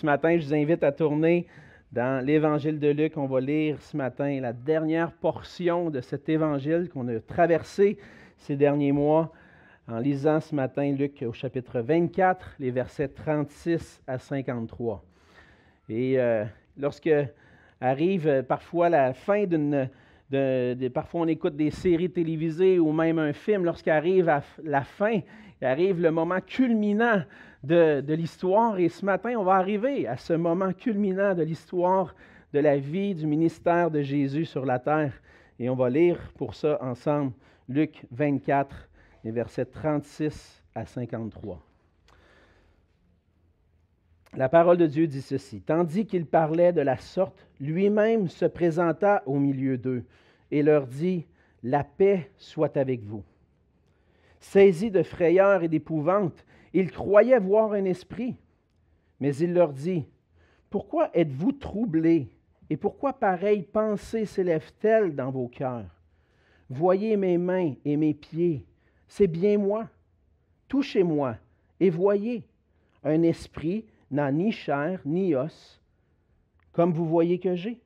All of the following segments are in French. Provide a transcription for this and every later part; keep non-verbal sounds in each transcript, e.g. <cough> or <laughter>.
Ce matin, je vous invite à tourner dans l'Évangile de Luc. On va lire ce matin la dernière portion de cet Évangile qu'on a traversé ces derniers mois en lisant ce matin Luc au chapitre 24, les versets 36 à 53. Et euh, lorsque arrive parfois la fin d'une... parfois on écoute des séries télévisées ou même un film, lorsqu'arrive la fin, arrive le moment culminant de, l'histoire. Et ce matin, on va arriver à ce moment culminant de l'histoire de la vie du ministère de Jésus sur la terre. Et on va lire pour ça ensemble Luc 24, les versets 36 à 53. La parole de Dieu dit ceci. Tandis qu'il parlait de la sorte, lui-même se présenta au milieu d'eux et leur dit, La paix soit avec vous. Saisis de frayeur et d'épouvante, ils croyaient voir un esprit. Mais il leur dit, Pourquoi êtes-vous troublés et pourquoi pareille pensée s'élève-t-elle dans vos cœurs? Voyez mes mains et mes pieds, c'est bien moi. Touchez-moi et voyez, un esprit n'a ni chair ni os, comme vous voyez que j'ai.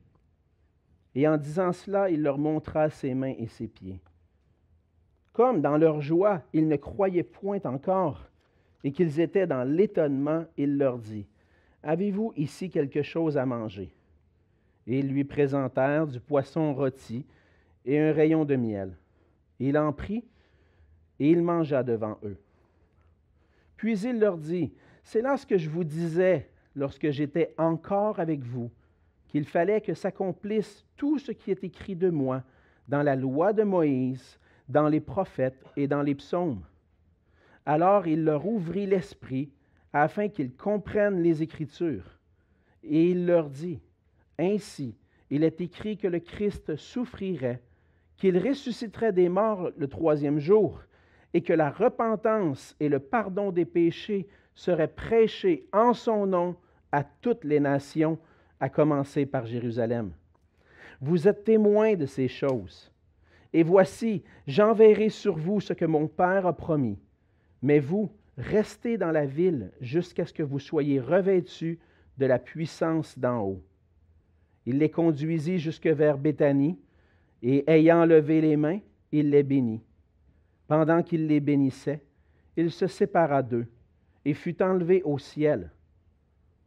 Et en disant cela, il leur montra ses mains et ses pieds. Comme dans leur joie, ils ne croyaient point encore, et qu'ils étaient dans l'étonnement, il leur dit, Avez-vous ici quelque chose à manger Et ils lui présentèrent du poisson rôti et un rayon de miel. Il en prit et il mangea devant eux. Puis il leur dit, C'est là ce que je vous disais lorsque j'étais encore avec vous, qu'il fallait que s'accomplisse tout ce qui est écrit de moi dans la loi de Moïse, dans les prophètes et dans les psaumes. Alors il leur ouvrit l'esprit afin qu'ils comprennent les Écritures. Et il leur dit, Ainsi, il est écrit que le Christ souffrirait, qu'il ressusciterait des morts le troisième jour, et que la repentance et le pardon des péchés seraient prêchés en son nom à toutes les nations, à commencer par Jérusalem. Vous êtes témoins de ces choses. Et voici, j'enverrai sur vous ce que mon Père a promis. Mais vous, restez dans la ville jusqu'à ce que vous soyez revêtus de la puissance d'en haut. Il les conduisit jusque vers Béthanie, et ayant levé les mains, il les bénit. Pendant qu'il les bénissait, il se sépara d'eux et fut enlevé au ciel.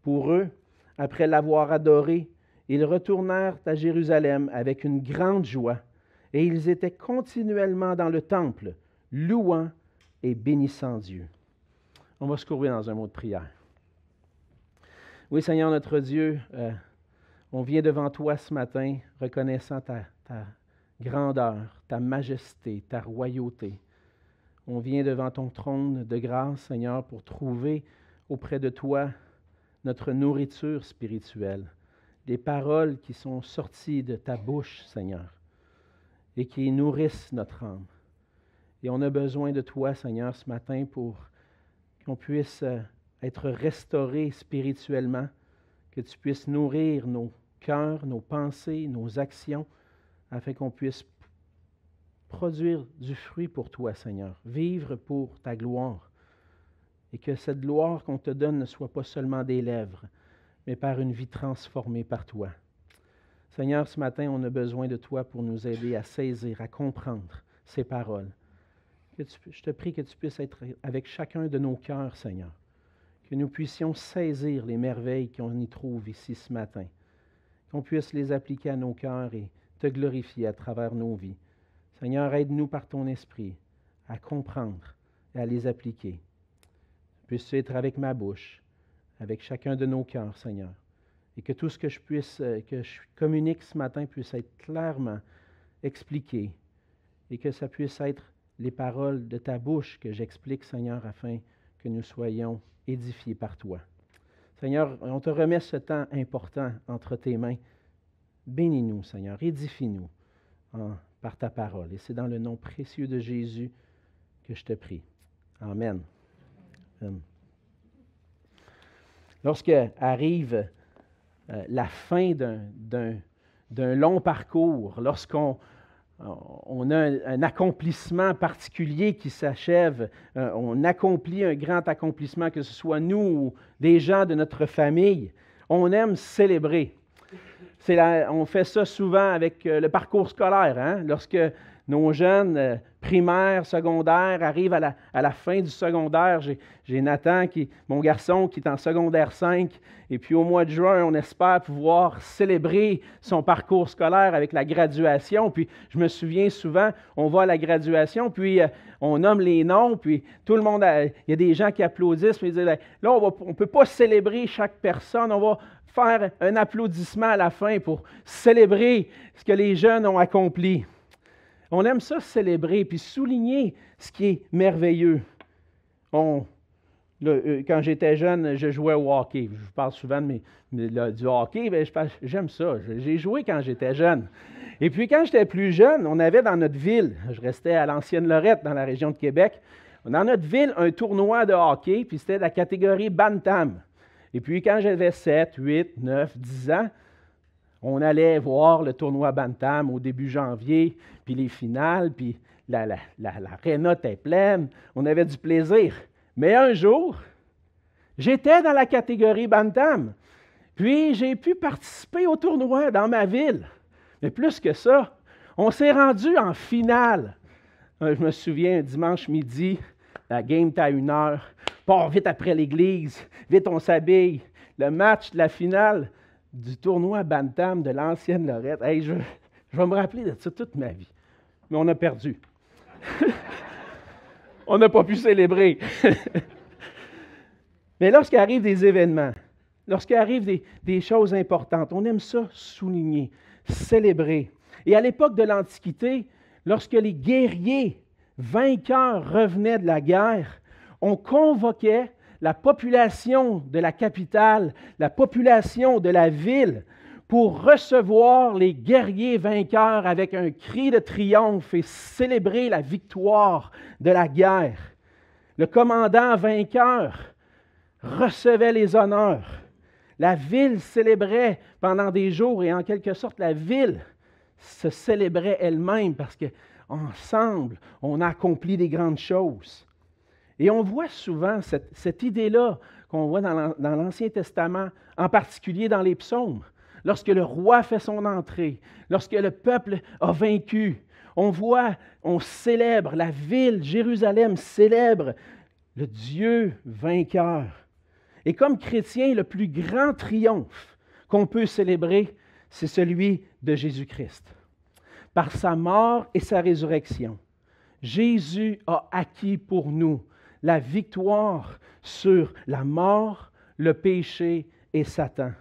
Pour eux, après l'avoir adoré, ils retournèrent à Jérusalem avec une grande joie, et ils étaient continuellement dans le temple, louant bénissant Dieu. On va se courber dans un mot de prière. Oui, Seigneur notre Dieu, euh, on vient devant toi ce matin reconnaissant ta, ta grandeur, ta majesté, ta royauté. On vient devant ton trône de grâce, Seigneur, pour trouver auprès de toi notre nourriture spirituelle, les paroles qui sont sorties de ta bouche, Seigneur, et qui nourrissent notre âme. Et on a besoin de toi, Seigneur, ce matin pour qu'on puisse euh, être restauré spirituellement, que tu puisses nourrir nos cœurs, nos pensées, nos actions, afin qu'on puisse produire du fruit pour toi, Seigneur, vivre pour ta gloire. Et que cette gloire qu'on te donne ne soit pas seulement des lèvres, mais par une vie transformée par toi. Seigneur, ce matin, on a besoin de toi pour nous aider à saisir, à comprendre ces paroles je te prie que tu puisses être avec chacun de nos cœurs, Seigneur. Que nous puissions saisir les merveilles qu'on y trouve ici ce matin. Qu'on puisse les appliquer à nos cœurs et te glorifier à travers nos vies. Seigneur, aide-nous par ton esprit à comprendre et à les appliquer. Puisses-tu être avec ma bouche, avec chacun de nos cœurs, Seigneur. Et que tout ce que je puisse, euh, que je communique ce matin puisse être clairement expliqué et que ça puisse être les paroles de ta bouche que j'explique, Seigneur, afin que nous soyons édifiés par toi. Seigneur, on te remet ce temps important entre tes mains. Bénis-nous, Seigneur, édifie-nous par ta parole. Et c'est dans le nom précieux de Jésus que je te prie. Amen. Lorsque arrive euh, la fin d'un long parcours, lorsqu'on on a un, accomplissement particulier qui s'achève. Euh, on accomplit un grand accomplissement, que ce soit nous ou des gens de notre famille. On aime célébrer. on fait ça souvent avec euh, le parcours scolaire. Hein? Lorsque nos jeunes primaires, secondaires arrivent à la, fin du secondaire. J'ai Nathan, qui, mon garçon, qui est en secondaire 5. Et puis au mois de juin, on espère pouvoir célébrer son parcours scolaire avec la graduation. Puis je me souviens souvent, on va à la graduation, puis euh, on nomme les noms, puis tout le monde, il y a des gens qui applaudissent, puis ils disent, là, on ne peut pas célébrer chaque personne, on va faire un applaudissement à la fin pour célébrer ce que les jeunes ont accompli. On aime ça célébrer puis souligner ce qui est merveilleux. Euh, quand j'étais jeune, je jouais au hockey. Je parle souvent du hockey, mais j'aime ça. J'ai joué quand j'étais jeune. Et puis quand j'étais plus jeune, on avait dans notre ville, je restais à l'ancienne Lorette, dans la région de Québec, dans notre ville, un tournoi de hockey, puis c'était la catégorie Bantam. Et puis quand j'avais 7, 8, 9, 10 ans, on allait voir le tournoi Bantam au début janvier, puis les finales, puis l'aréna la, était pleine. On avait du plaisir. Mais un jour, j'étais dans la catégorie Bantam. Puis j'ai pu participer au tournoi dans ma ville. Mais plus que ça, on s'est rendu en finale. Euh, je me souviens, dimanche midi, la game était à une heure. Pars vite après l'église, vite on s'habille. Le match de la finale, du tournoi Bantam de l'ancienne Lorette. je, vais me rappeler de ça toute ma vie. Mais on a perdu. <laughs> on n'a pas pu célébrer. <laughs> Mais lorsqu'arrivent des événements, lorsqu'arrivent des, des choses importantes, on aime ça souligner, célébrer. Et à l'époque de l'Antiquité, lorsque les guerriers vainqueurs revenaient de la guerre, on convoquait la population de la capitale, la population de la ville, pour recevoir les guerriers vainqueurs avec un cri de triomphe et célébrer la victoire de la guerre. Le commandant vainqueur recevait les honneurs. La ville célébrait pendant des jours et en quelque sorte la ville se célébrait elle-même parce qu'ensemble, on a accompli des grandes choses. Et on voit souvent cette, idée-là qu'on voit dans l'Ancien Testament, en particulier dans les psaumes. Lorsque le roi fait son entrée, lorsque le peuple a vaincu, on voit, on célèbre, la ville, Jérusalem célèbre le Dieu vainqueur. Et comme chrétien, le plus grand triomphe qu'on peut célébrer, c'est celui de Jésus-Christ. Par sa mort et sa résurrection, Jésus a acquis pour nous la victoire sur la mort, le péché et Satan.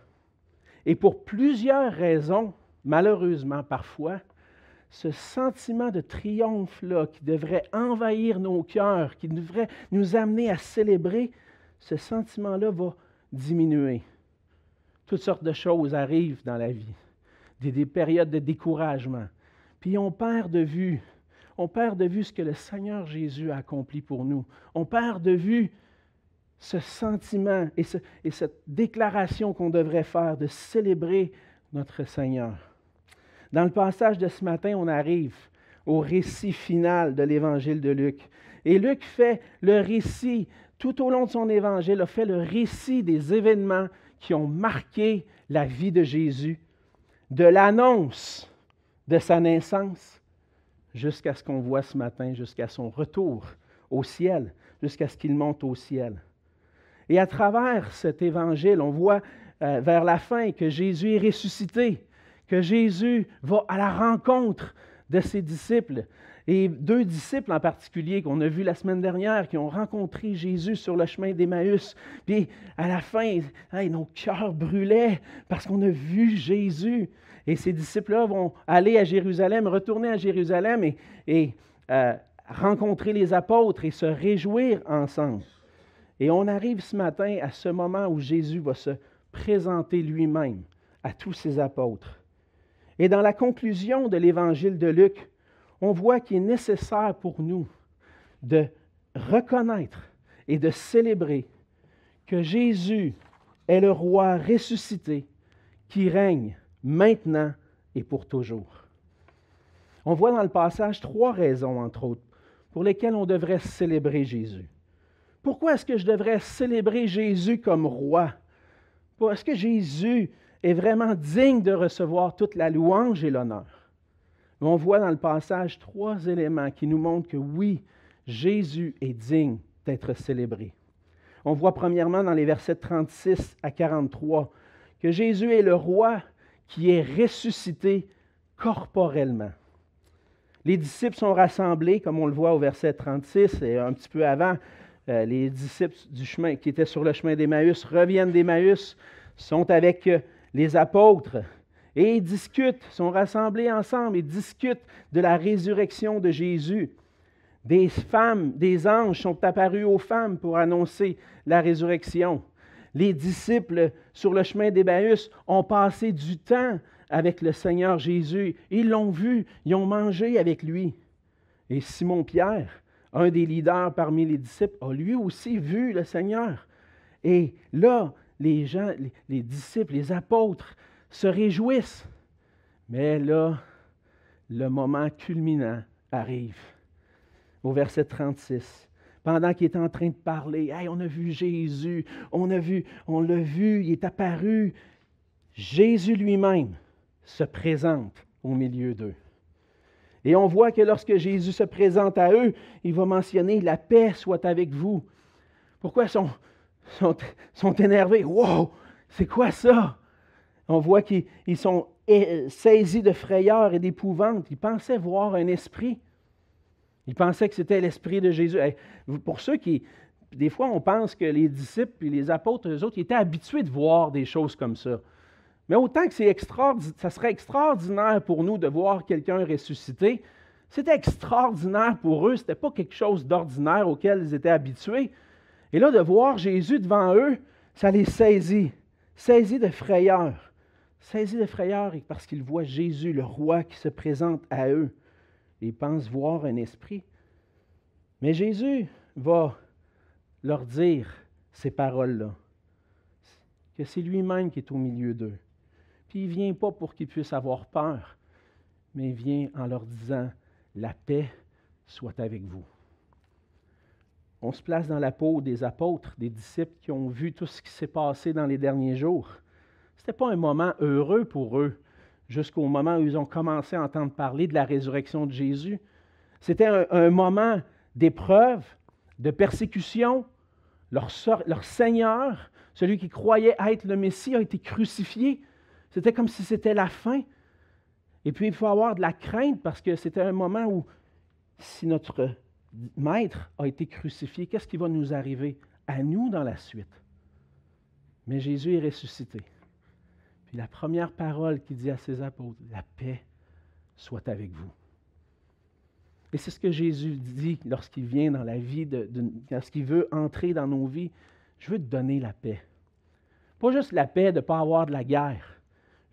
Et pour plusieurs raisons, malheureusement parfois, ce sentiment de triomphe-là qui devrait envahir nos cœurs, qui devrait nous amener à célébrer, ce sentiment-là va diminuer. Toutes sortes de choses arrivent dans la vie, des, des périodes de découragement. Puis on perd de vue on perd de vue ce que le Seigneur Jésus a accompli pour nous. On perd de vue ce sentiment et, cette déclaration qu'on devrait faire de célébrer notre Seigneur. Dans le passage de ce matin, on arrive au récit final de l'évangile de Luc. Et Luc fait le récit, tout au long de son évangile, a fait le récit des événements qui ont marqué la vie de Jésus, de l'annonce de sa naissance jusqu'à ce qu'on voit ce matin, jusqu'à son retour au ciel, jusqu'à ce qu'il monte au ciel. Et à travers cet évangile, on voit euh, vers la fin que Jésus est ressuscité, que Jésus va à la rencontre de ses disciples. Et deux disciples en particulier qu'on a vus la semaine dernière, qui ont rencontré Jésus sur le chemin d'Emmaüs. Puis à la fin, nos cœurs brûlaient parce qu'on a vu Jésus. Et ces disciples-là vont aller à Jérusalem, retourner à Jérusalem et, euh, rencontrer les apôtres et se réjouir ensemble. Et on arrive ce matin à ce moment où Jésus va se présenter lui-même à tous ses apôtres. Et dans la conclusion de l'évangile de Luc, on voit qu'il est nécessaire pour nous de reconnaître et de célébrer que Jésus est le roi ressuscité qui règne maintenant et pour toujours. On voit dans le passage trois raisons, entre autres, pour lesquelles on devrait célébrer Jésus. Pourquoi est-ce que je devrais célébrer Jésus comme roi? Est-ce que Jésus est vraiment digne de recevoir toute la louange et l'honneur? On voit dans le passage trois éléments qui nous montrent que oui, Jésus est digne d'être célébré. On voit premièrement dans les versets 36 à 43 que Jésus est le roi qui est ressuscité corporellement. Les disciples sont rassemblés, comme on le voit au verset 36 et un petit peu avant. Euh, les disciples du chemin qui étaient sur le chemin d'Emmaüs reviennent d'Emmaüs, sont avec euh, les apôtres et ils discutent, sont rassemblés ensemble et discutent de la résurrection de Jésus. Des femmes, des anges sont apparus aux femmes pour annoncer la résurrection. Les disciples sur le chemin d'Emmaüs ont passé du temps avec le Seigneur Jésus. Ils l'ont vu, ils ont mangé avec lui. Et Simon-Pierre, un des leaders parmi les disciples, a lui aussi vu le Seigneur. Et là, les gens, les, disciples, les apôtres se réjouissent. Mais là, le moment culminant arrive au verset 36. Pendant qu'il est en train de parler, hey, on a vu Jésus, on a vu, on l'a vu, il est apparu. Jésus lui-même se présente au milieu d'eux. Et on voit que lorsque Jésus se présente à eux, il va mentionner la paix soit avec vous. Pourquoi ils sont, sont, sont énervés? Wow! C'est quoi ça? On voit qu'ils sont saisis de frayeur et d'épouvante. Ils pensaient voir un esprit. Ils pensaient que c'était l'Esprit de Jésus. Pour ceux qui, des fois, on pense que les disciples et les apôtres, eux autres, ils étaient habitués de voir des choses comme ça. Mais autant que ça serait extraordinaire pour nous de voir quelqu'un ressuscité, c'était extraordinaire pour eux, ce n'était pas quelque chose d'ordinaire auquel ils étaient habitués. Et là, de voir Jésus devant eux, ça les saisit, saisit de frayeur, saisit de frayeur parce qu'ils voient Jésus, le roi, qui se présente à eux ils pensent voir un esprit. Mais Jésus va leur dire ces paroles-là, que c'est lui-même qui est au milieu d'eux. Il ne vient pas pour qu'ils puissent avoir peur, mais il vient en leur disant, la paix soit avec vous. On se place dans la peau des apôtres, des disciples qui ont vu tout ce qui s'est passé dans les derniers jours. Ce n'était pas un moment heureux pour eux jusqu'au moment où ils ont commencé à entendre parler de la résurrection de Jésus. C'était un, moment d'épreuve, de persécution. Leur, Seigneur, celui qui croyait être le Messie, a été crucifié. C'était comme si c'était la fin. Et puis, il faut avoir de la crainte parce que c'était un moment où, si notre Maître a été crucifié, qu'est-ce qui va nous arriver à nous dans la suite? Mais Jésus est ressuscité la première parole qu'il dit à ses apôtres, la paix soit avec vous. Et c'est ce que Jésus dit lorsqu'il vient dans la vie, de, lorsqu'il veut entrer dans nos vies. Je veux te donner la paix. Pas juste la paix de ne pas avoir de la guerre.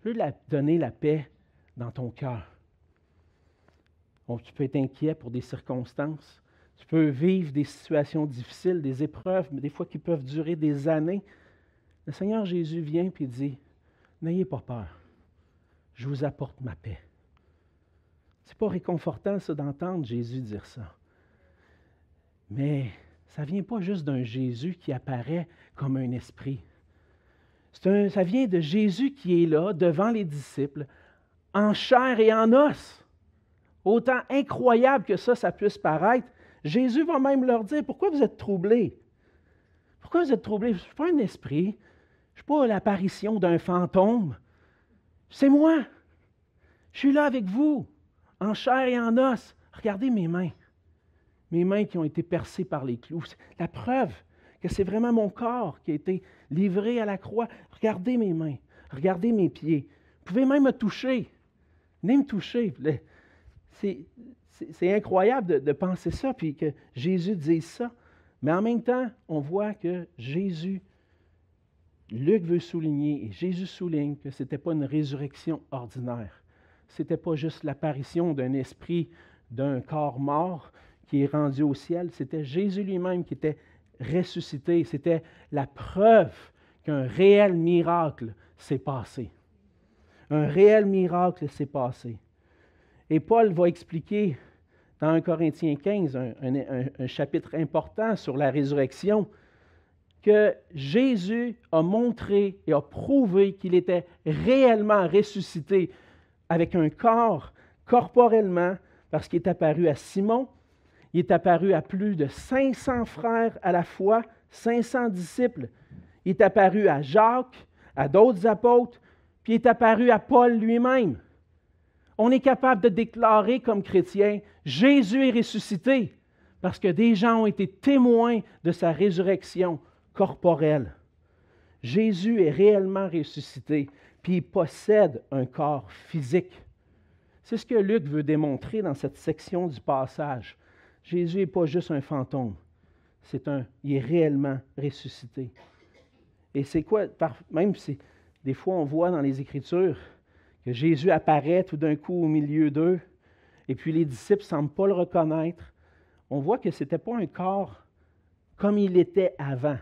Veux te donner la paix dans ton cœur? tu peux être inquiet pour des circonstances. Tu peux vivre des situations difficiles, des épreuves, mais des fois qui peuvent durer des années. Le Seigneur Jésus vient et dit N'ayez pas peur. Je vous apporte ma paix. C'est pas réconfortant, ça, d'entendre Jésus dire ça. Mais ça ne vient pas juste d'un Jésus qui apparaît comme un esprit. Ça vient de Jésus qui est là, devant les disciples, en chair et en os. Autant incroyable que ça, ça puisse paraître, Jésus va même leur dire, pourquoi vous êtes troublés? Pourquoi vous êtes troublés? Je ne suis pas un esprit, je ne suis pas l'apparition d'un fantôme. C'est moi. Je suis là avec vous, en chair et en os. Regardez mes mains. Mes mains qui ont été percées par les clous. La preuve que c'est vraiment mon corps qui a été livré à la croix. Regardez mes mains. Regardez mes pieds. Vous pouvez même me toucher. Venez me toucher. C'est incroyable de, penser ça, puis que Jésus dise ça. Mais en même temps, on voit que Jésus Luc veut souligner, et Jésus souligne, que ce n'était pas une résurrection ordinaire. Ce n'était pas juste l'apparition d'un esprit d'un corps mort qui est rendu au ciel. C'était Jésus lui-même qui était ressuscité. C'était la preuve qu'un réel miracle s'est passé. Un réel miracle s'est passé. Et Paul va expliquer dans 1 Corinthiens 15, un, chapitre important sur la résurrection, que Jésus a montré et a prouvé qu'il était réellement ressuscité avec un corps, corporellement, parce qu'il est apparu à Simon, il est apparu à plus de 500 frères à la fois, 500 disciples, il est apparu à Jacques, à d'autres apôtres, puis il est apparu à Paul lui-même. On est capable de déclarer comme chrétien, Jésus est ressuscité, parce que des gens ont été témoins de sa résurrection corporelle. Jésus est réellement ressuscité, puis il possède un corps physique. C'est ce que Luc veut démontrer dans cette section du passage. Jésus n'est pas juste un fantôme, c'est un, il est réellement ressuscité. Et c'est quoi, même si des fois on voit dans les Écritures que Jésus apparaît tout d'un coup au milieu d'eux, et puis les disciples ne semblent pas le reconnaître, on voit que ce n'était pas un corps comme il était avant.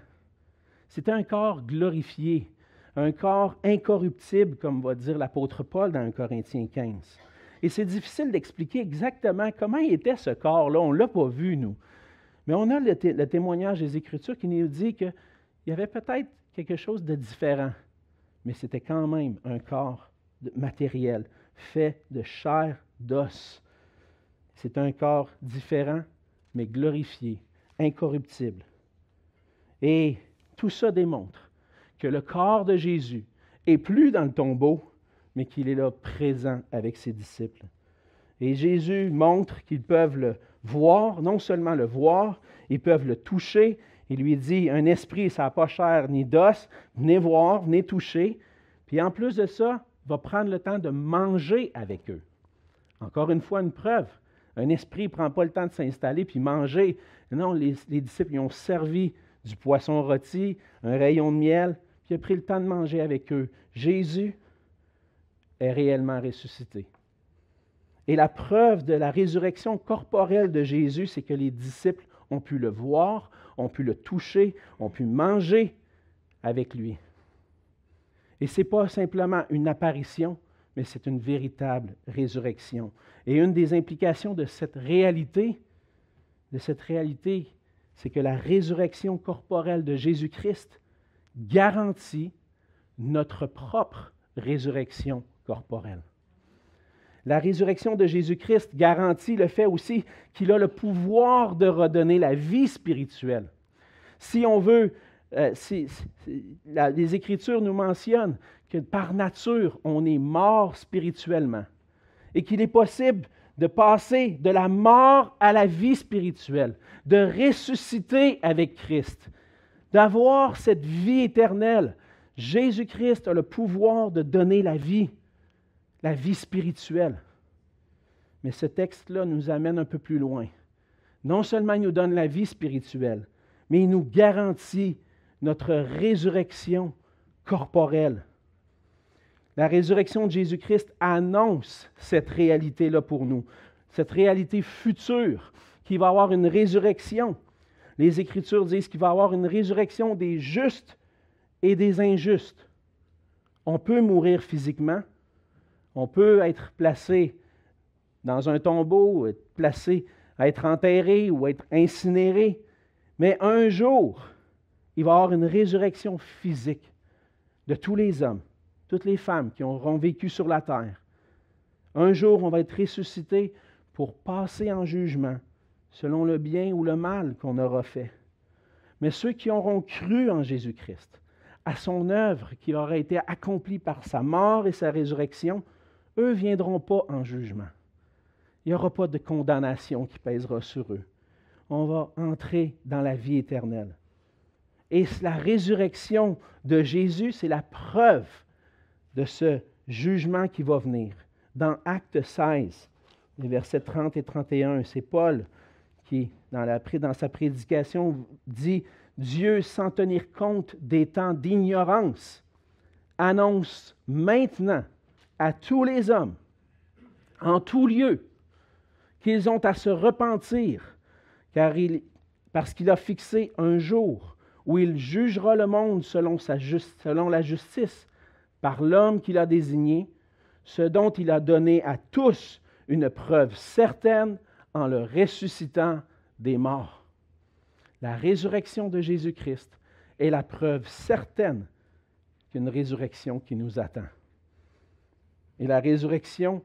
C'était un corps glorifié, un corps incorruptible, comme va dire l'apôtre Paul dans 1 Corinthiens 15. Et c'est difficile d'expliquer exactement comment était ce corps-là. On ne l'a pas vu, nous. Mais on a le, le, témoignage des Écritures qui nous dit qu'il y avait peut-être quelque chose de différent, mais c'était quand même un corps matériel, fait de chair, d'os. C'est un corps différent, mais glorifié, incorruptible. Et tout ça démontre que le corps de Jésus est plus dans le tombeau, mais qu'il est là présent avec ses disciples. Et Jésus montre qu'ils peuvent le voir, non seulement le voir, ils peuvent le toucher. Il lui dit, un esprit, ça n'a pas chair ni d'os, venez voir, venez toucher. Puis en plus de ça, va prendre le temps de manger avec eux. Encore une fois, une preuve. Un esprit ne prend pas le temps de s'installer puis manger. Non, les, disciples ils ont servi du poisson rôti, un rayon de miel, puis il a pris le temps de manger avec eux. Jésus est réellement ressuscité. Et la preuve de la résurrection corporelle de Jésus, c'est que les disciples ont pu le voir, ont pu le toucher, ont pu manger avec lui. Et ce n'est pas simplement une apparition, mais c'est une véritable résurrection. Et une des implications de cette réalité, de cette réalité, c'est que la résurrection corporelle de Jésus-Christ garantit notre propre résurrection La résurrection de Jésus-Christ garantit le fait aussi qu'il a le pouvoir de redonner la vie spirituelle. Si on veut euh, les Écritures nous mentionnent que par nature, on est mort spirituellement et qu'il est possible de passer de la mort à la vie spirituelle, de ressusciter avec Christ, d'avoir cette vie éternelle. Jésus-Christ a le pouvoir de donner la vie, la vie spirituelle. Mais ce texte-là nous amène un peu plus loin. Non seulement il nous donne la vie spirituelle, mais il nous garantit notre résurrection corporelle. La résurrection de Jésus-Christ annonce cette réalité-là pour nous, cette réalité future, qui va avoir une résurrection. Les Écritures disent qu'il va y avoir une résurrection des justes et des injustes. On peut mourir physiquement, on peut être placé dans un tombeau, être placé être enterré ou être incinéré, mais un jour, il va y avoir une résurrection physique de tous les hommes, toutes les femmes qui auront vécu sur la terre. Un jour, on va être ressuscité pour passer en jugement selon le bien ou le mal qu'on aura fait. Mais ceux qui auront cru en Jésus-Christ, à son œuvre qui aura été accomplie par sa mort et sa résurrection, eux ne viendront pas en jugement. Il n'y aura pas de condamnation qui pèsera sur eux. On va entrer dans la vie éternelle. Et la résurrection de Jésus, c'est la preuve de ce jugement qui va venir. Dans Acte 16, les versets 30 et 31, c'est Paul qui, dans, sa prédication, dit Dieu, sans tenir compte des temps d'ignorance, annonce maintenant à tous les hommes, en tout lieu, qu'ils ont à se repentir, car il, parce qu'il a fixé un jour où il jugera le monde selon, sa selon la justice par l'homme qu'il a désigné, ce dont il a donné à tous une preuve certaine en le ressuscitant des morts. La résurrection de Jésus-Christ est la preuve certaine qu'une résurrection qui nous attend. Et la résurrection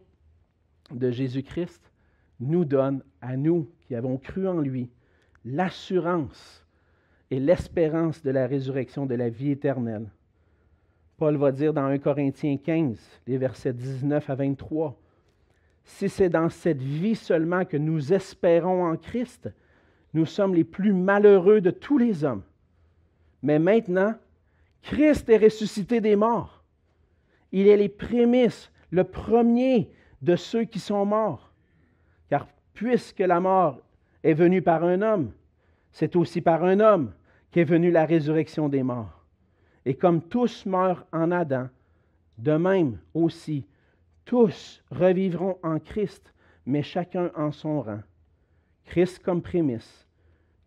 de Jésus-Christ nous donne, à nous qui avons cru en lui, l'assurance et l'espérance de la résurrection de la vie éternelle. Paul va dire dans 1 Corinthiens 15, les versets 19 à 23, Si c'est dans cette vie seulement que nous espérons en Christ, nous sommes les plus malheureux de tous les hommes. Mais maintenant, Christ est ressuscité des morts. Il est les prémices, le premier de ceux qui sont morts. Car puisque la mort est venue par un homme, c'est aussi par un homme qu'est venue la résurrection des morts. Et comme tous meurent en Adam, de même aussi, tous revivront en Christ, mais chacun en son rang. Christ comme prémisse,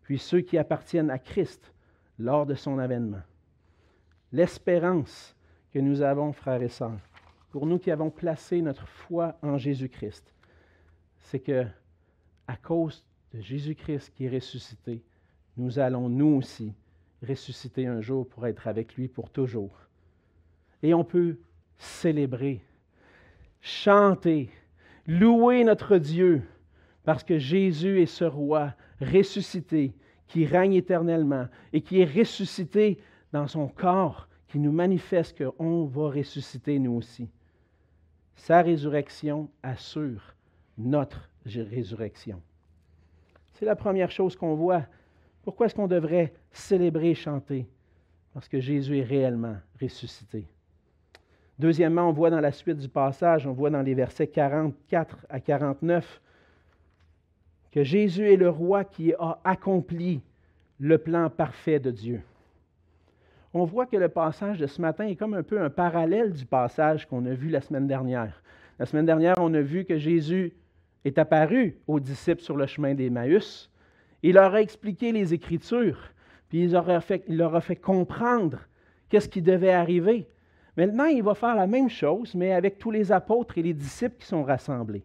puis ceux qui appartiennent à Christ lors de son avènement. L'espérance que nous avons, frères et sœurs, pour nous qui avons placé notre foi en Jésus-Christ, c'est que à cause de Jésus-Christ qui est ressuscité, nous allons nous aussi ressusciter un jour pour être avec lui pour toujours. Et on peut célébrer, chanter, louer notre Dieu parce que Jésus est ce roi ressuscité qui règne éternellement et qui est ressuscité dans son corps qui nous manifeste qu'on va ressusciter nous aussi. Sa résurrection assure notre résurrection. C'est la première chose qu'on voit. Pourquoi est-ce qu'on devrait célébrer et chanter? Parce que Jésus est réellement ressuscité. Deuxièmement, on voit dans la suite du passage, on voit dans les versets 44 à 49, que Jésus est le roi qui a accompli le plan parfait de Dieu. On voit que le passage de ce matin est comme un peu un parallèle du passage qu'on a vu la semaine dernière. La semaine dernière, on a vu que Jésus est apparu aux disciples sur le chemin d'Emmaüs. Il leur a expliqué les Écritures, puis il leur a fait, il leur a fait comprendre qu'est-ce qui devait arriver. Maintenant, il va faire la même chose, mais avec tous les apôtres et les disciples qui sont rassemblés.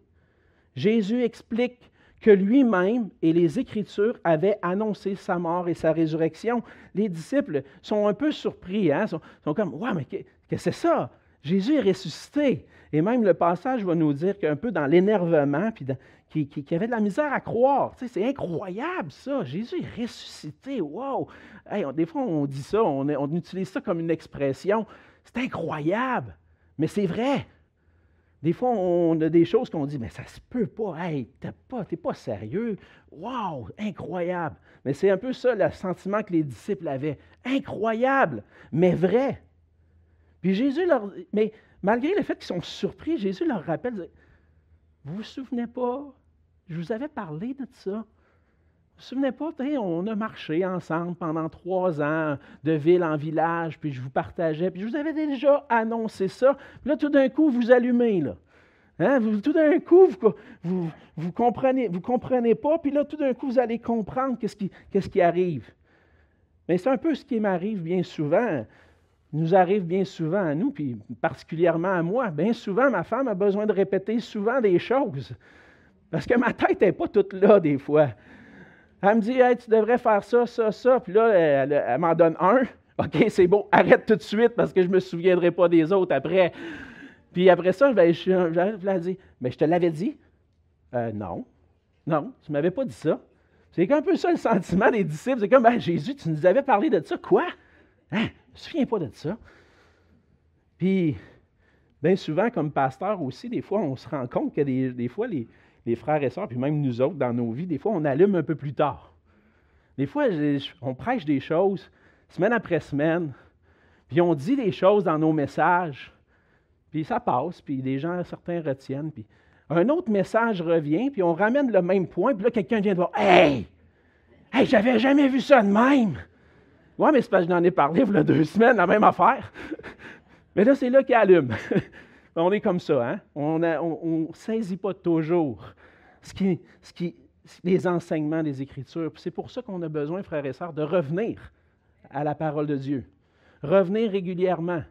Jésus explique que lui-même et les Écritures avaient annoncé sa mort et sa résurrection. Les disciples sont un peu surpris, hein? sont, sont comme, ouais, mais que c'est ça? Jésus est ressuscité. Et même le passage va nous dire qu'un peu dans l'énervement, puis qu'il qui, avait de la misère à croire. Tu c'est incroyable ça. Jésus est ressuscité. Wow! des fois, on dit ça, on utilise ça comme une expression. C'est incroyable. Mais c'est vrai. Des fois, on a des choses qu'on dit, mais ça se peut pas. Hey, t'es pas, sérieux. Wow, incroyable. Mais c'est un peu ça le sentiment que les disciples avaient. Incroyable, mais vrai. Puis Jésus leur. Mais malgré le fait qu'ils sont surpris, Jésus leur rappelle Vous vous souvenez pas? Je vous avais parlé de ça. Vous vous souvenez pas, on a marché ensemble pendant trois ans, de ville en village, puis je vous partageais, puis je vous avais déjà annoncé ça. Puis là, tout d'un coup, vous allumez, là. Hein? tout d'un coup, vous, vous, comprenez, vous comprenez pas, puis là, tout d'un coup, vous allez comprendre qu'est-ce qui, qu'est-ce qui arrive. Mais c'est un peu ce qui m'arrive bien souvent nous arrive bien souvent à nous, puis particulièrement à moi. Bien souvent, ma femme a besoin de répéter souvent des choses. Parce que ma tête n'est pas toute là des fois. Elle me dit hey, Tu devrais faire ça, ça, ça. Puis là, elle, m'en donne un. <laughs> OK, c'est bon, arrête tout de suite parce que je ne me souviendrai pas des autres après. Puis après ça, ben, je, je, je, dit Mais je te l'avais dit euh, Non. Non, tu ne m'avais pas dit ça. C'est un peu ça le sentiment des disciples. C'est comme ben, Jésus, tu nous avais parlé de ça. Quoi? Hein? Je ne me souviens pas de ça? Puis, bien souvent, comme pasteur aussi, des fois, on se rend compte que des, fois, les, frères et sœurs, puis même nous autres, dans nos vies, des fois, on allume un peu plus tard. Des fois, on prêche des choses semaine après semaine, puis on dit des choses dans nos messages, puis ça passe, puis les gens, certains retiennent, puis un autre message revient, puis on ramène le même point, puis là, quelqu'un vient de voir Hey! Hey, j'avais jamais vu ça de même! Oui, mais c'est parce que j'en ai parlé il y a deux semaines, la même affaire. <laughs> mais là, c'est là qu'il allume. <laughs> on est comme ça, hein? On ne saisit pas toujours ce qui, ce qui, les enseignements des Écritures. C'est pour ça qu'on a besoin, frères et sœurs, de revenir à la parole de Dieu. Revenir régulièrement.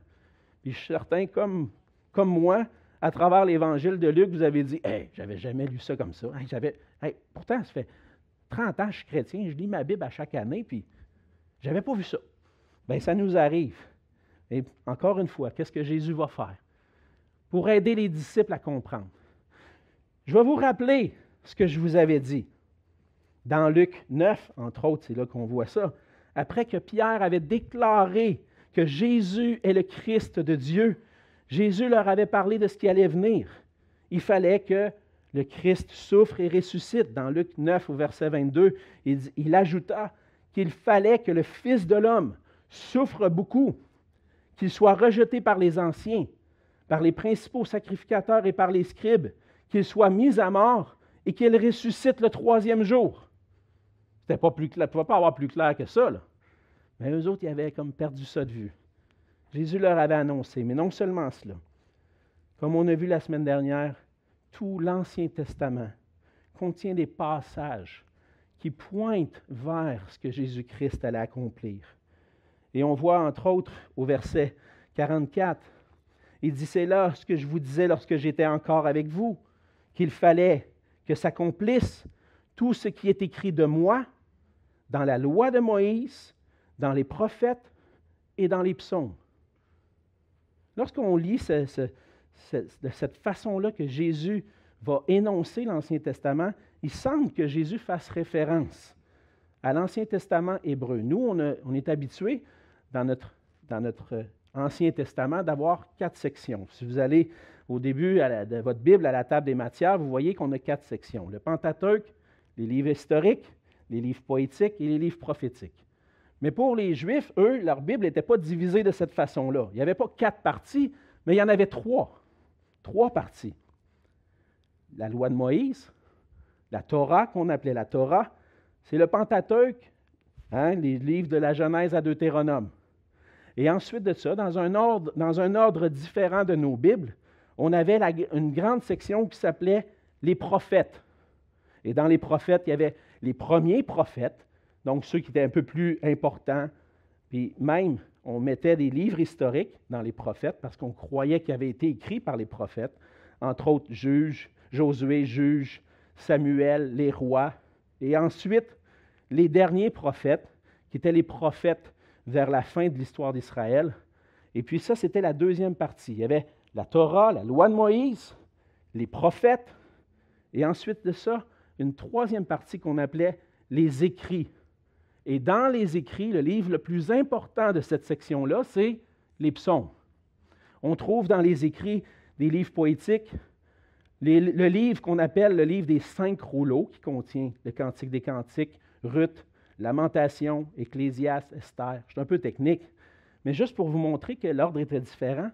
Puis je suis certain, comme, comme moi, à travers l'évangile de Luc, vous avez dit Hey, j'avais jamais lu ça comme ça. j'avais, pourtant, ça fait 30 ans que je suis chrétien, je lis ma Bible à chaque année, puis j'avais pas vu ça. Bien, ça nous arrive. Et encore une fois, qu'est-ce que Jésus va faire? Pour aider les disciples à comprendre? Je vais vous rappeler ce que je vous avais dit. Dans Luc 9, entre autres, c'est là qu'on voit ça. Après que Pierre avait déclaré que Jésus est le Christ de Dieu, Jésus leur avait parlé de ce qui allait venir. Il fallait que le Christ souffre et ressuscite. Dans Luc 9, au verset 22, il, il ajouta qu'il fallait que le Fils de l'homme souffre beaucoup, qu'il soit rejeté par les anciens, par les principaux sacrificateurs et par les scribes, qu'il soit mis à mort et qu'il ressuscite le troisième jour. C'était pas plus clair, ne pouvait pas avoir plus clair que ça. Mais eux autres, ils avaient comme perdu ça de vue. Jésus leur avait annoncé, mais non seulement cela. Comme on a vu la semaine dernière, tout l'Ancien Testament contient des passages qui pointent vers ce que Jésus-Christ allait accomplir. Et on voit entre autres au verset 44, il dit, c'est là ce que je vous disais lorsque j'étais encore avec vous, qu'il fallait que s'accomplisse tout ce qui est écrit de moi dans la loi de Moïse, dans les prophètes et dans les psaumes. Lorsqu'on lit de cette façon-là que Jésus va énoncer l'Ancien Testament, il semble que Jésus fasse référence à l'Ancien Testament hébreu. Nous, on, est habitués dans notre, dans notre Ancien Testament d'avoir quatre sections. Si vous allez au début de votre Bible à la table des matières, vous voyez qu'on a quatre sections. Le Pentateuque, les livres historiques, les livres poétiques et les livres prophétiques. Mais pour les Juifs, eux, leur Bible n'était pas divisée de cette façon-là. Il n'y avait pas quatre parties, mais il y en avait trois. Trois parties. La loi de Moïse, la Torah, qu'on appelait la Torah, c'est le Pentateuque, hein, les livres de la Genèse à Deutéronome. Et ensuite de ça, dans un ordre, différent de nos Bibles, on avait une grande section qui s'appelait les prophètes. Et dans les prophètes, il y avait les premiers prophètes, donc ceux qui étaient un peu plus importants. Puis même, on mettait des livres historiques dans les prophètes parce qu'on croyait qu'ils avaient été écrits par les prophètes, entre autres Juges, Josué, Juge, Samuel, les rois. Et ensuite, les derniers prophètes, qui étaient les prophètes vers la fin de l'histoire d'Israël. Et puis ça, c'était la deuxième partie. Il y avait la Torah, la loi de Moïse, les prophètes, et ensuite de ça, une troisième partie qu'on appelait les écrits. Et dans les écrits, le livre le plus important de cette section-là, c'est les psaumes. On trouve dans les écrits des livres poétiques, le livre qu'on appelle le livre des cinq rouleaux, qui contient le Cantique des Cantiques, Ruth, Lamentation, Ecclésiaste, Esther. Je suis un peu technique, mais juste pour vous montrer que l'ordre était différent.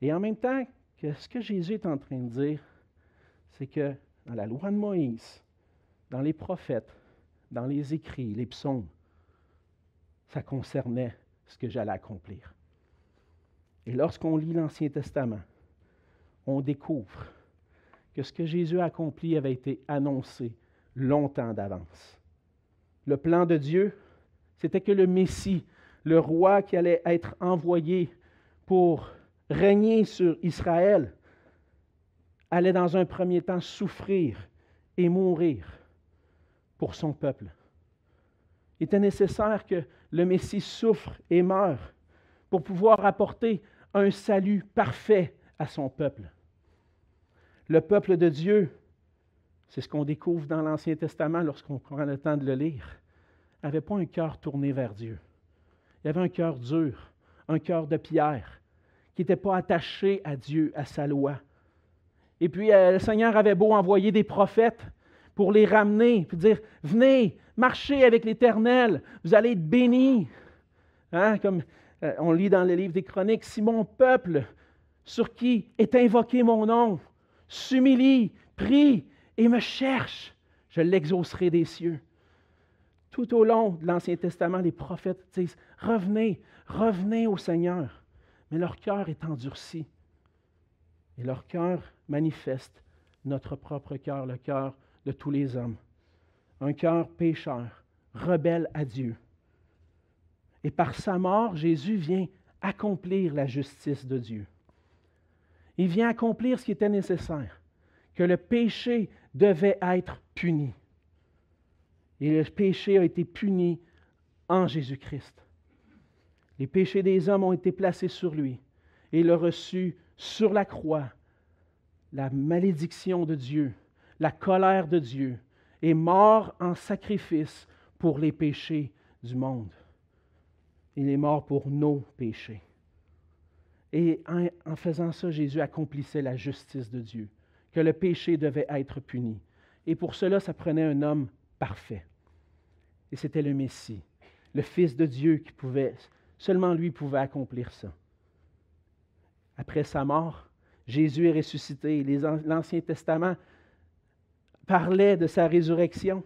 Et en même temps, que ce que Jésus est en train de dire, c'est que dans la loi de Moïse, dans les prophètes, dans les écrits, les psaumes, ça concernait ce que j'allais accomplir. Et lorsqu'on lit l'Ancien Testament, on découvre que ce que Jésus a accompli avait été annoncé longtemps d'avance. Le plan de Dieu, c'était que le Messie, le roi qui allait être envoyé pour régner sur Israël, allait dans un premier temps souffrir et mourir pour son peuple. Il était nécessaire que le Messie souffre et meure pour pouvoir apporter un salut parfait à son peuple. Le peuple de Dieu c'est ce qu'on découvre dans l'Ancien Testament lorsqu'on prend le temps de le lire, n'avait pas un cœur tourné vers Dieu. Il avait un cœur dur, un cœur de pierre, qui n'était pas attaché à Dieu, à sa loi. Et puis euh, le Seigneur avait beau envoyer des prophètes pour les ramener, puis dire, venez, marchez avec l'Éternel, vous allez être bénis. Hein, comme euh, on lit dans le livre des Chroniques, si mon peuple, sur qui est invoqué mon nom, s'humilie, prie et me cherche, je l'exaucerai des cieux. Tout au long de l'Ancien Testament, les prophètes disent, revenez, revenez au Seigneur. Mais leur cœur est endurci. Et leur cœur manifeste notre propre cœur, le cœur de tous les hommes. Un cœur pécheur, rebelle à Dieu. Et par sa mort, Jésus vient accomplir la justice de Dieu. Il vient accomplir ce qui était nécessaire, que le péché devait être puni. Et le péché a été puni en Jésus-Christ. Les péchés des hommes ont été placés sur lui et il a reçu sur la croix la malédiction de Dieu, la colère de Dieu, est mort en sacrifice pour les péchés du monde. Il est mort pour nos péchés. Et en, en, faisant ça, Jésus accomplissait la justice de Dieu, que le péché devait être puni. Et pour cela, ça prenait un homme parfait. Et c'était le Messie, le Fils de Dieu qui pouvait, seulement lui pouvait accomplir ça. Après sa mort, Jésus est ressuscité. L'Ancien Testament parlait de sa résurrection.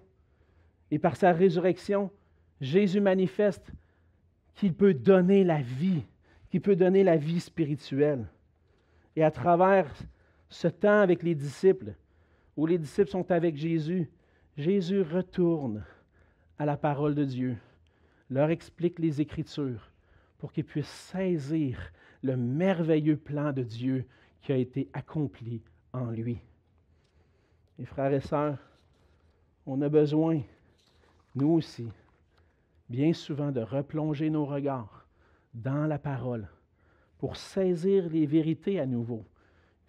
Et par sa résurrection, Jésus manifeste qu'il peut donner la vie, qu'il peut donner la vie spirituelle. Et à travers ce temps avec les disciples, où les disciples sont avec Jésus, Jésus retourne à la parole de Dieu, leur explique les Écritures pour qu'ils puissent saisir le merveilleux plan de Dieu qui a été accompli en lui. Mes frères et sœurs, on a besoin, nous aussi, bien souvent de replonger nos regards dans la parole pour saisir les vérités à nouveau,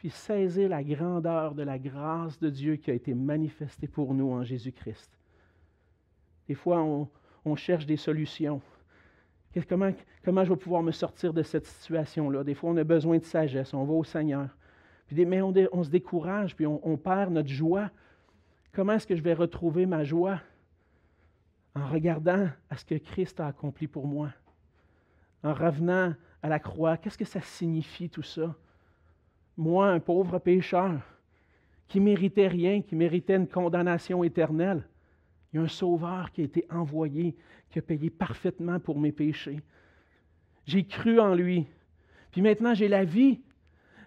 saisir la grandeur de la grâce de Dieu qui a été manifestée pour nous en Jésus-Christ. Des fois, on, cherche des solutions. Comment, je vais pouvoir me sortir de cette situation-là? Des fois, on a besoin de sagesse, on va au Seigneur. Mais on, se décourage, puis on perd notre joie. Comment est-ce que je vais retrouver ma joie? En regardant à ce que Christ a accompli pour moi. En revenant à la croix, qu'est-ce que ça signifie tout ça? Moi, un pauvre pécheur, qui méritait rien, qui méritait une condamnation éternelle, il y a un sauveur qui a été envoyé, qui a payé parfaitement pour mes péchés. J'ai cru en lui. Puis maintenant, j'ai la vie.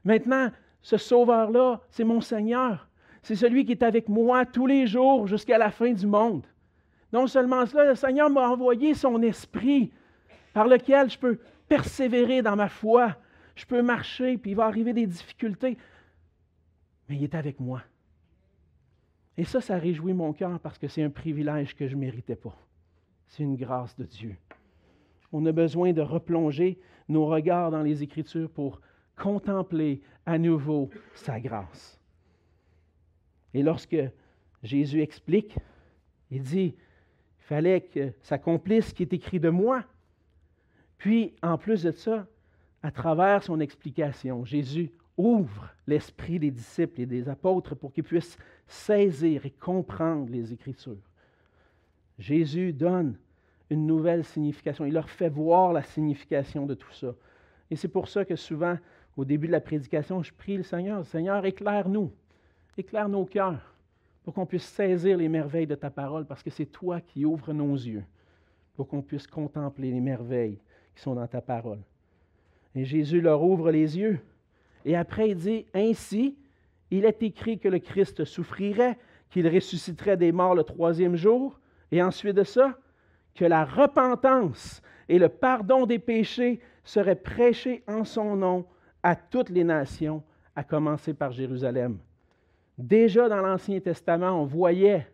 Maintenant, ce sauveur-là, c'est mon Seigneur. C'est celui qui est avec moi tous les jours jusqu'à la fin du monde. Non seulement cela, le Seigneur m'a envoyé son esprit par lequel je peux persévérer dans ma foi. Je peux marcher, puis il va arriver des difficultés. Mais il est avec moi. Et ça, ça réjouit mon cœur parce que c'est un privilège que je ne méritais pas. C'est une grâce de Dieu. On a besoin de replonger nos regards dans les Écritures pour contempler à nouveau sa grâce. Et lorsque Jésus explique, il dit, il fallait que s'accomplisse ce qui est écrit de moi. Puis, en plus de ça, à travers son explication, Jésus ouvre l'esprit des disciples et des apôtres pour qu'ils puissent saisir et comprendre les Écritures. Jésus donne une nouvelle signification. Il leur fait voir la signification de tout ça. Et c'est pour ça que souvent, au début de la prédication, je prie le Seigneur, Seigneur, éclaire-nous, éclaire nos cœurs, pour qu'on puisse saisir les merveilles de ta parole, parce que c'est toi qui ouvres nos yeux, pour qu'on puisse contempler les merveilles qui sont dans ta parole. Et Jésus leur ouvre les yeux. Et après, il dit, Ainsi, il est écrit que le Christ souffrirait, qu'il ressusciterait des morts le troisième jour, et ensuite de ça, que la repentance et le pardon des péchés seraient prêchés en son nom à toutes les nations, à commencer par Jérusalem. Déjà dans l'Ancien Testament, on voyait,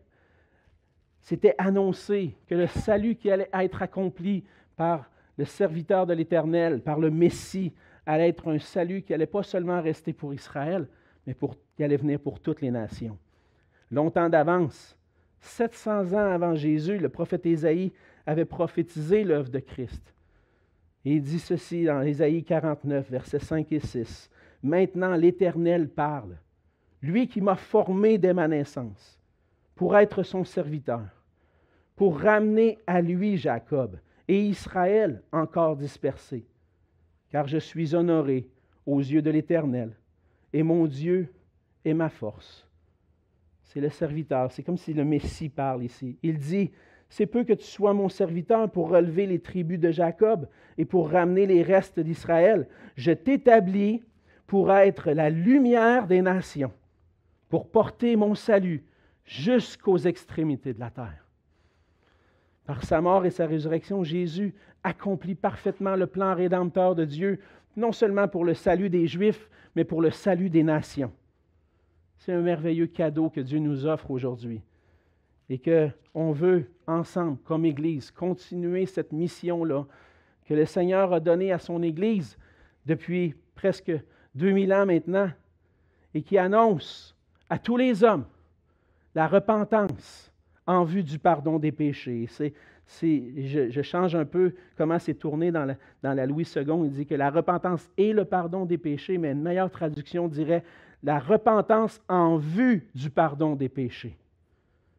c'était annoncé que le salut qui allait être accompli par le serviteur de l'Éternel, par le Messie, allait être un salut qui allait pas seulement rester pour Israël, mais pour, qui allait venir pour toutes les nations. Longtemps d'avance, 700 ans avant Jésus, le prophète Ésaïe avait prophétisé l'œuvre de Christ. Il dit ceci dans Ésaïe 49, versets 5 et 6. Maintenant l'Éternel parle, lui qui m'a formé dès ma naissance, pour être son serviteur, pour ramener à lui Jacob et Israël encore dispersé, car je suis honoré aux yeux de l'Éternel, et mon Dieu est ma force. C'est le serviteur, c'est comme si le Messie parle ici. Il dit, c'est peu que tu sois mon serviteur pour relever les tribus de Jacob et pour ramener les restes d'Israël. Je t'établis pour être la lumière des nations, pour porter mon salut jusqu'aux extrémités de la terre. Par sa mort et sa résurrection, Jésus accomplit parfaitement le plan rédempteur de Dieu non seulement pour le salut des Juifs, mais pour le salut des nations. C'est un merveilleux cadeau que Dieu nous offre aujourd'hui. Et qu'on veut, ensemble, comme Église, continuer cette mission-là que le Seigneur a donnée à son Église depuis presque 2000 ans maintenant, et qui annonce à tous les hommes la repentance en vue du pardon des péchés. C'est, je, change un peu comment c'est tourné dans la, dans la Louis II. Il dit que la repentance est le pardon des péchés, mais une meilleure traduction dirait la repentance en vue du pardon des péchés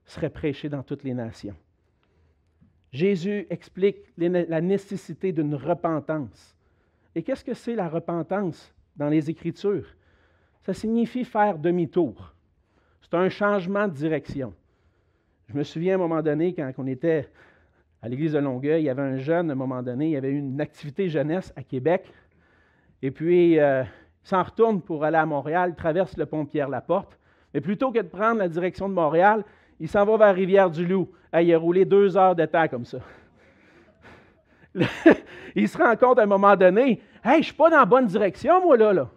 serait prêchée dans toutes les nations. Jésus explique la nécessité d'une repentance. Et qu'est-ce que c'est la repentance dans les Écritures? Ça signifie faire demi-tour. C'est un changement de direction. Je me souviens à un moment donné, quand on était à l'église de Longueuil, il y avait un jeune, à un moment donné, il avait eu une activité jeunesse à Québec. Et puis, euh, il s'en retourne pour aller à Montréal, traverse le pont Pierre-Laporte. Mais plutôt que de prendre la direction de Montréal, il s'en va vers Rivière-du-Loup. il a roulé deux heures de temps comme ça. <laughs> il se rend compte à un moment donné Hey, je ne suis pas dans la bonne direction, moi, là. là.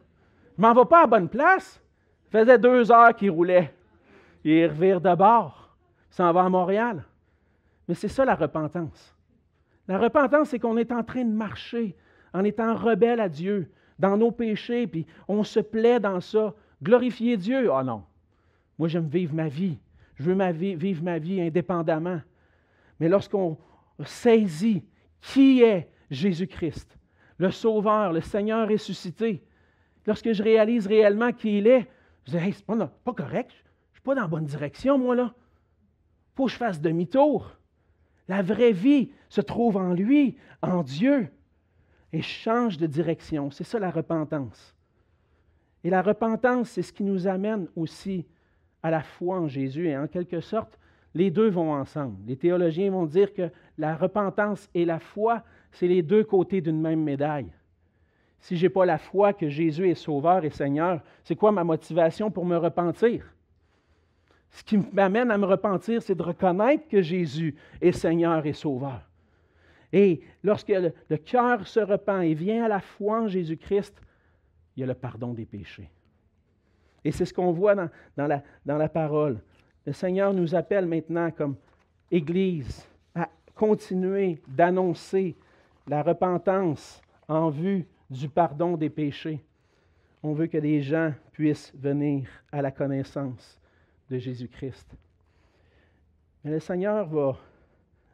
Je m'en vais pas à bonne place. Ça faisait deux heures qu'il roulait. Il revire de bord. S'en va à Montréal. Mais c'est ça la repentance. La repentance, c'est qu'on est en train de marcher en étant rebelle à Dieu, dans nos péchés, puis on se plaît dans ça. Glorifier Dieu? Ah non. Moi, j'aime vivre ma vie. Je veux ma vie, vivre ma vie indépendamment. Mais lorsqu'on saisit qui est Jésus-Christ, le Sauveur, le Seigneur ressuscité, lorsque je réalise réellement qui il est, je dis, hey, c'est pas, pas correct, je ne suis pas dans la bonne direction, moi, là. Je fasse demi-tour. La vraie vie se trouve en lui, en Dieu. Et change de direction. C'est ça la repentance. Et la repentance, c'est ce qui nous amène aussi à la foi en Jésus. Et en quelque sorte, les deux vont ensemble. Les théologiens vont dire que la repentance et la foi, c'est les deux côtés d'une même médaille. Si je n'ai pas la foi que Jésus est Sauveur et Seigneur, c'est quoi ma motivation pour me repentir? Ce qui m'amène à me repentir, c'est de reconnaître que Jésus est Seigneur et Sauveur. Et lorsque le, cœur se repent et vient à la foi en Jésus-Christ, il y a le pardon des péchés. Et c'est ce qu'on voit dans, la, parole. Le Seigneur nous appelle maintenant comme Église à continuer d'annoncer la repentance en vue du pardon des péchés. On veut que des gens puissent venir à la connaissance de Jésus-Christ. Mais le Seigneur va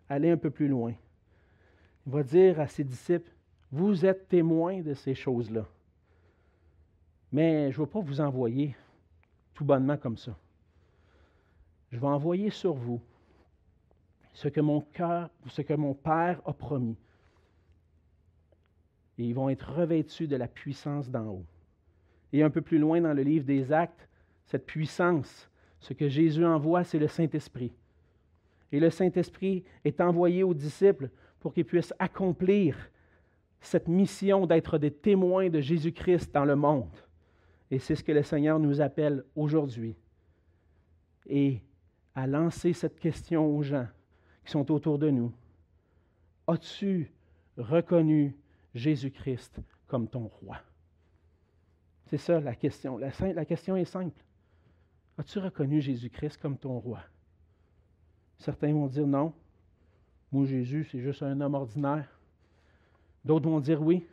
aller un peu plus loin. Il va dire à ses disciples, vous êtes témoins de ces choses-là. Mais je ne vais pas vous envoyer tout bonnement comme ça. Je vais envoyer sur vous ce que mon cœur, ce que mon Père a promis et ils vont être revêtus de la puissance d'en haut. Et un peu plus loin dans le livre des Actes, cette puissance, ce que Jésus envoie, c'est le Saint-Esprit. Et le Saint-Esprit est envoyé aux disciples pour qu'ils puissent accomplir cette mission d'être des témoins de Jésus-Christ dans le monde. Et c'est ce que le Seigneur nous appelle aujourd'hui. Et à lancer cette question aux gens qui sont autour de nous. As-tu reconnu Jésus-Christ comme ton roi? C'est ça la question. La, la question est simple. As-tu reconnu Jésus-Christ comme ton roi? Certains vont dire non. Moi, Jésus, c'est juste un homme ordinaire. D'autres vont dire oui.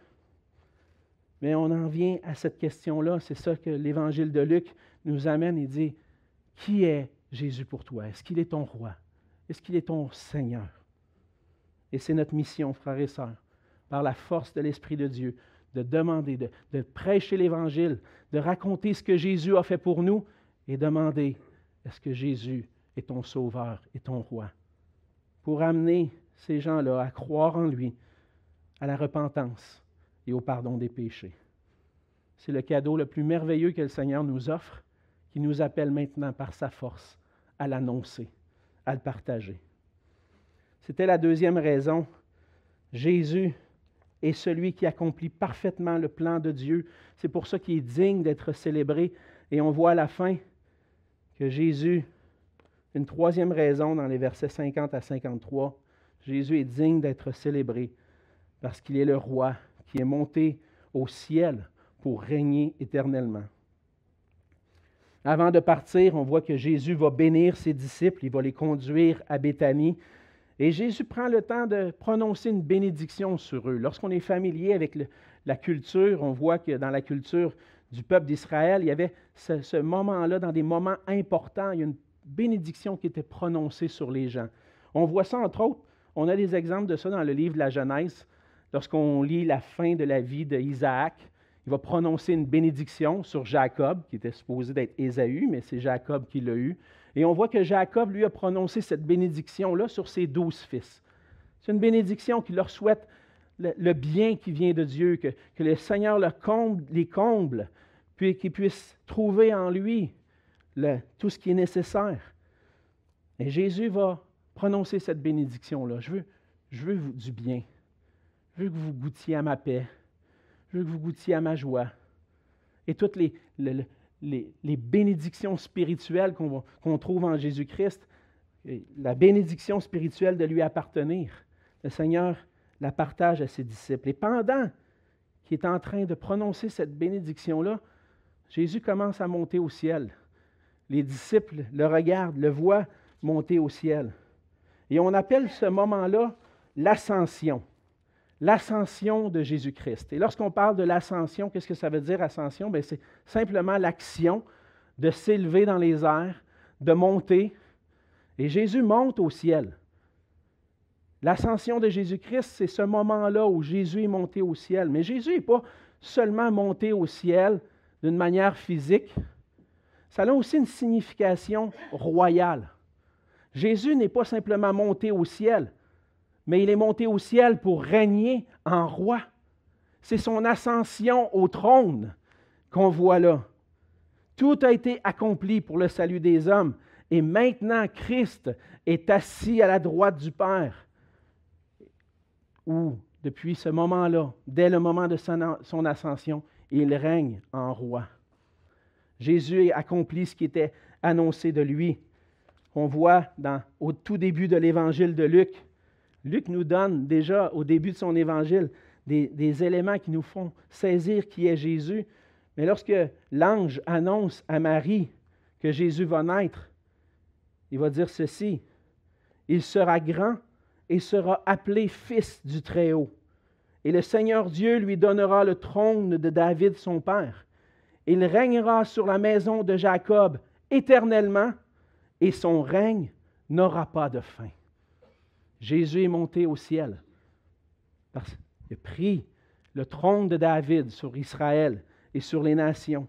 Mais on en vient à cette question-là. C'est ça que l'évangile de Luc nous amène et dit, qui est Jésus pour toi? Est-ce qu'il est ton roi? Est-ce qu'il est ton Seigneur? Et c'est notre mission, frères et sœurs par la force de l'Esprit de Dieu, de demander, de, prêcher l'Évangile, de raconter ce que Jésus a fait pour nous et demander, est-ce que Jésus est ton Sauveur et ton Roi? Pour amener ces gens-là à croire en lui, à la repentance et au pardon des péchés. C'est le cadeau le plus merveilleux que le Seigneur nous offre, qui nous appelle maintenant par sa force à l'annoncer, à le partager. C'était la deuxième raison. Jésus est celui qui accomplit parfaitement le plan de Dieu. C'est pour ça qu'il est digne d'être célébré. Et on voit à la fin que Jésus, une troisième raison dans les versets 50 à 53, Jésus est digne d'être célébré parce qu'il est le roi qui est monté au ciel pour régner éternellement. Avant de partir, on voit que Jésus va bénir ses disciples, il va les conduire à Béthanie. Et Jésus prend le temps de prononcer une bénédiction sur eux. Lorsqu'on est familier avec la culture, on voit que dans la culture du peuple d'Israël, il y avait ce, moment-là, dans des moments importants, il y a une bénédiction qui était prononcée sur les gens. On voit ça, entre autres, on a des exemples de ça dans le livre de la Genèse. Lorsqu'on lit la fin de la vie d'Isaac, il va prononcer une bénédiction sur Jacob, qui était supposé d'être Ésaü, mais c'est Jacob qui l'a eu. Et on voit que Jacob, lui, a prononcé cette bénédiction-là sur ses douze fils. C'est une bénédiction qui leur souhaite le, bien qui vient de Dieu, que, le Seigneur les comble, puis qu'ils puissent trouver en lui tout ce qui est nécessaire. Et Jésus va prononcer cette bénédiction-là. Je veux, je veux du bien. Je veux que vous goûtiez à ma paix. Je veux que vous goûtiez à ma joie. Et toutes les, les, bénédictions spirituelles qu'on trouve en Jésus-Christ, la bénédiction spirituelle de lui appartenir, le Seigneur la partage à ses disciples. Et pendant qu'il est en train de prononcer cette bénédiction-là, Jésus commence à monter au ciel. Les disciples le regardent, le voient monter au ciel. Et on appelle ce moment-là l'ascension l'ascension de Jésus-Christ. Et lorsqu'on parle de l'ascension, qu'est-ce que ça veut dire ascension? C'est simplement l'action de s'élever dans les airs, de monter. Et Jésus monte au ciel. L'ascension de Jésus-Christ, c'est ce moment-là où Jésus est monté au ciel. Mais Jésus n'est pas seulement monté au ciel d'une manière physique, ça a aussi une signification royale. Jésus n'est pas simplement monté au ciel, mais il est monté au ciel pour régner en roi. C'est son ascension au trône qu'on voit là. Tout a été accompli pour le salut des hommes. Et maintenant, Christ est assis à la droite du Père. Où, depuis ce moment-là, dès le moment de son ascension, il règne en roi. Jésus a accompli ce qui était annoncé de lui. On voit au tout début de l'évangile de Luc, Luc nous donne déjà au début de son évangile des, éléments qui nous font saisir qui est Jésus. Mais lorsque l'ange annonce à Marie que Jésus va naître, il va dire ceci, il sera grand et sera appelé fils du Très-Haut. Et le Seigneur Dieu lui donnera le trône de David son père. Il régnera sur la maison de Jacob éternellement, et son règne n'aura pas de fin. Jésus est monté au ciel. Parce qu'il a pris le trône de David sur Israël et sur les nations,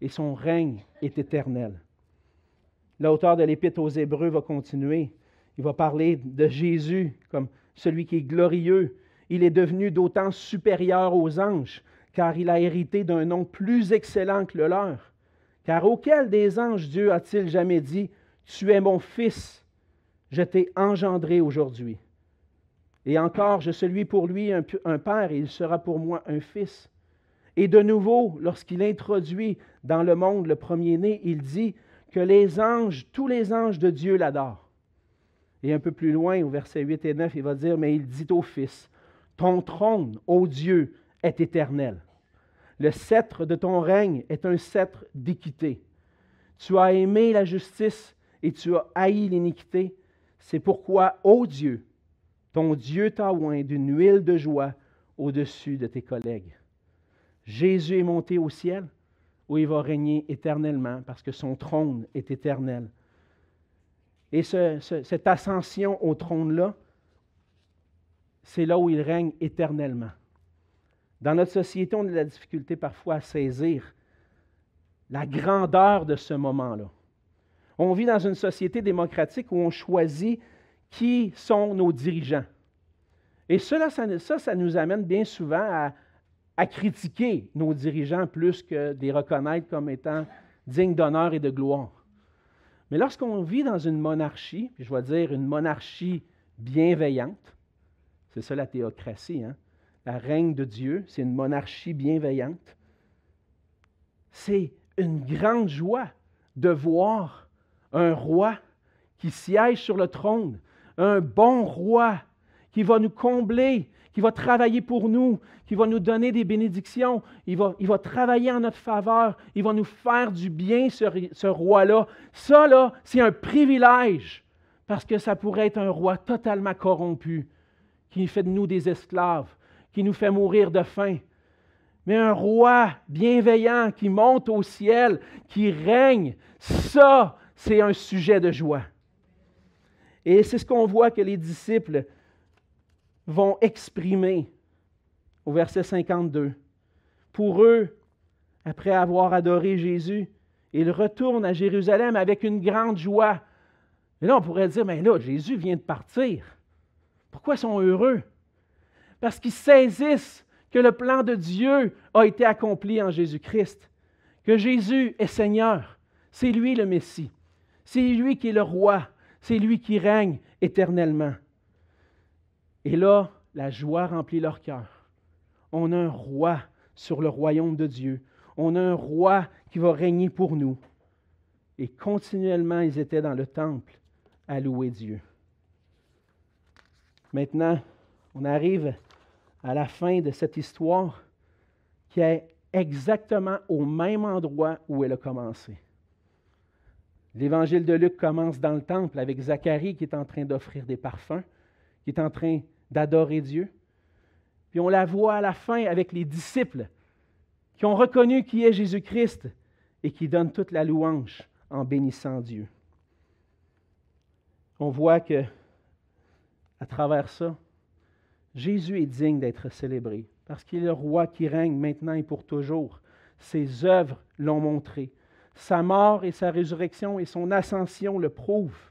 et son règne est éternel. L'auteur de l'Épître aux Hébreux va continuer. Il va parler de Jésus comme celui qui est glorieux. Il est devenu d'autant supérieur aux anges, car il a hérité d'un nom plus excellent que le leur. Car auquel des anges Dieu a-t-il jamais dit, Tu es mon fils, je t'ai engendré aujourd'hui. Et encore, je suis pour lui un, père et il sera pour moi un fils. Et de nouveau, lorsqu'il introduit dans le monde le premier-né, il dit que les anges, tous les anges de Dieu l'adorent. Et un peu plus loin, au verset 8 et 9, il va dire, mais il dit au Fils, Ton trône, ô Dieu, est éternel. Le sceptre de ton règne est un sceptre d'équité. Tu as aimé la justice et tu as haï l'iniquité. C'est pourquoi, ô Dieu, ton Dieu t'a oint d'une huile de joie au-dessus de tes collègues. Jésus est monté au ciel où il va régner éternellement parce que son trône est éternel. Et cette ascension au trône-là, c'est là où il règne éternellement. Dans notre société, on a la difficulté parfois à saisir la grandeur de ce moment-là. On vit dans une société démocratique où on choisit qui sont nos dirigeants. Et cela, ça, ça, nous amène bien souvent à, critiquer nos dirigeants plus que de les reconnaître comme étant dignes d'honneur et de gloire. Mais lorsqu'on vit dans une monarchie, je vais dire une monarchie bienveillante, c'est ça la théocratie, hein? la règne de Dieu, c'est une monarchie bienveillante, c'est une grande joie de voir un roi qui siège sur le trône, un bon roi qui va nous combler, qui va travailler pour nous, qui va nous donner des bénédictions. Il va, il va travailler en notre faveur. Il va nous faire du bien, ce, ce roi-là. Ça, là, c'est un privilège parce que ça pourrait être un roi totalement corrompu qui fait de nous des esclaves, qui nous fait mourir de faim. Mais un roi bienveillant qui monte au ciel, qui règne, ça, c'est un sujet de joie. Et c'est ce qu'on voit que les disciples vont exprimer au verset 52. Pour eux, après avoir adoré Jésus, ils retournent à Jérusalem avec une grande joie. Et là, on pourrait dire, mais là, Jésus vient de partir. Pourquoi sont heureux? Parce qu'ils saisissent que le plan de Dieu a été accompli en Jésus-Christ, que Jésus est Seigneur. C'est lui le Messie. C'est lui qui est le roi. C'est lui qui règne éternellement. Et là, la joie remplit leur cœur. On a un roi sur le royaume de Dieu. On a un roi qui va régner pour nous. Et continuellement, ils étaient dans le temple à louer Dieu. Maintenant, on arrive à la fin de cette histoire qui est exactement au même endroit où elle a commencé. L'évangile de Luc commence dans le temple avec Zacharie qui est en train d'offrir des parfums, qui est en train d'adorer Dieu. Puis on la voit à la fin avec les disciples qui ont reconnu qui est Jésus-Christ et qui donnent toute la louange en bénissant Dieu. On voit que à travers ça, Jésus est digne d'être célébré parce qu'il est le roi qui règne maintenant et pour toujours. Ses œuvres l'ont montré. Sa mort et sa résurrection et son ascension le prouvent.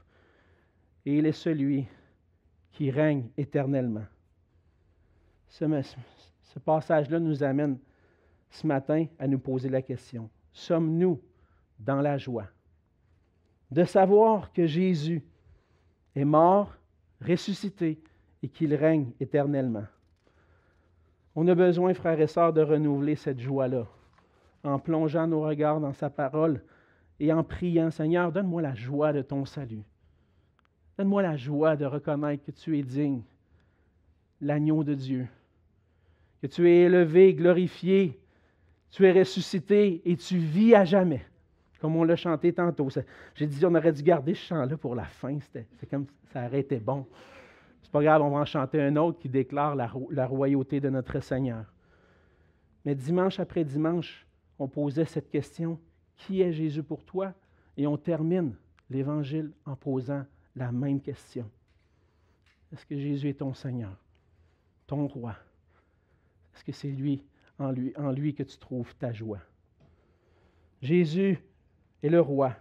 Et il est celui qui règne éternellement. Ce, passage-là nous amène ce matin à nous poser la question, sommes-nous dans la joie de savoir que Jésus est mort, ressuscité et qu'il règne éternellement? On a besoin, frères et sœurs, de renouveler cette joie-là en plongeant nos regards dans sa parole et en priant, Seigneur, donne-moi la joie de ton salut. Donne-moi la joie de reconnaître que tu es digne, l'agneau de Dieu, que tu es élevé, glorifié, tu es ressuscité et tu vis à jamais, comme on l'a chanté tantôt. J'ai dit, on aurait dû garder ce chant-là pour la fin, c'est comme ça aurait été bon. C'est pas grave, on va en chanter un autre qui déclare la, la royauté de notre Seigneur. Mais dimanche après dimanche, on posait cette question, qui est Jésus pour toi? Et on termine l'Évangile en posant la même question. Est-ce que Jésus est ton Seigneur, ton roi? Est-ce que c'est lui en, lui, en lui que tu trouves ta joie? Jésus est le roi.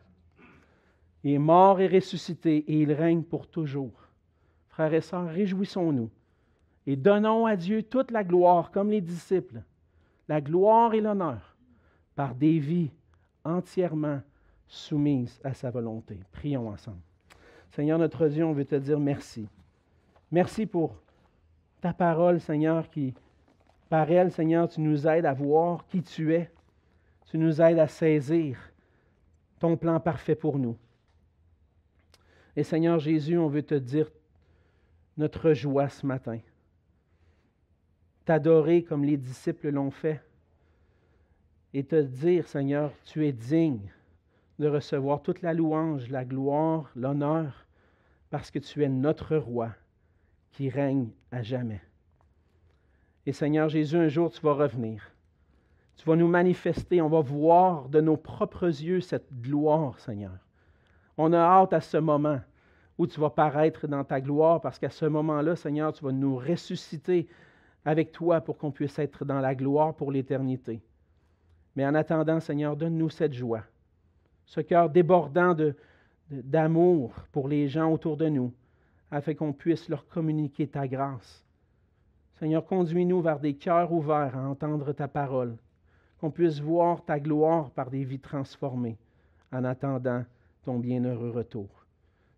Il est mort et ressuscité et il règne pour toujours. Frères et sœurs, réjouissons-nous et donnons à Dieu toute la gloire comme les disciples, la gloire et l'honneur par des vies entièrement soumises à sa volonté. Prions ensemble. Seigneur notre Dieu, on veut te dire merci. Merci pour ta parole, Seigneur, qui, par elle, Seigneur, tu nous aides à voir qui tu es. Tu nous aides à saisir ton plan parfait pour nous. Et Seigneur Jésus, on veut te dire notre joie ce matin. T'adorer comme les disciples l'ont fait et te dire, Seigneur, tu es digne de recevoir toute la louange, la gloire, l'honneur, parce que tu es notre roi qui règne à jamais. Et Seigneur Jésus, un jour tu vas revenir. Tu vas nous manifester, on va voir de nos propres yeux cette gloire, Seigneur. On a hâte à ce moment où tu vas paraître dans ta gloire, parce qu'à ce moment-là, Seigneur, tu vas nous ressusciter avec toi pour qu'on puisse être dans la gloire pour l'éternité. Mais en attendant, Seigneur, donne-nous cette joie, ce cœur débordant d'amour pour les gens autour de nous, afin qu'on puisse leur communiquer ta grâce. Seigneur, conduis-nous vers des cœurs ouverts à entendre ta parole, qu'on puisse voir ta gloire par des vies transformées, en attendant ton bienheureux retour.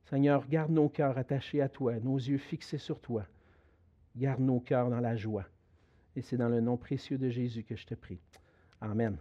Seigneur, garde nos cœurs attachés à toi, nos yeux fixés sur toi. Garde nos cœurs dans la joie. Et c'est dans le nom précieux de Jésus que je te prie. Amen.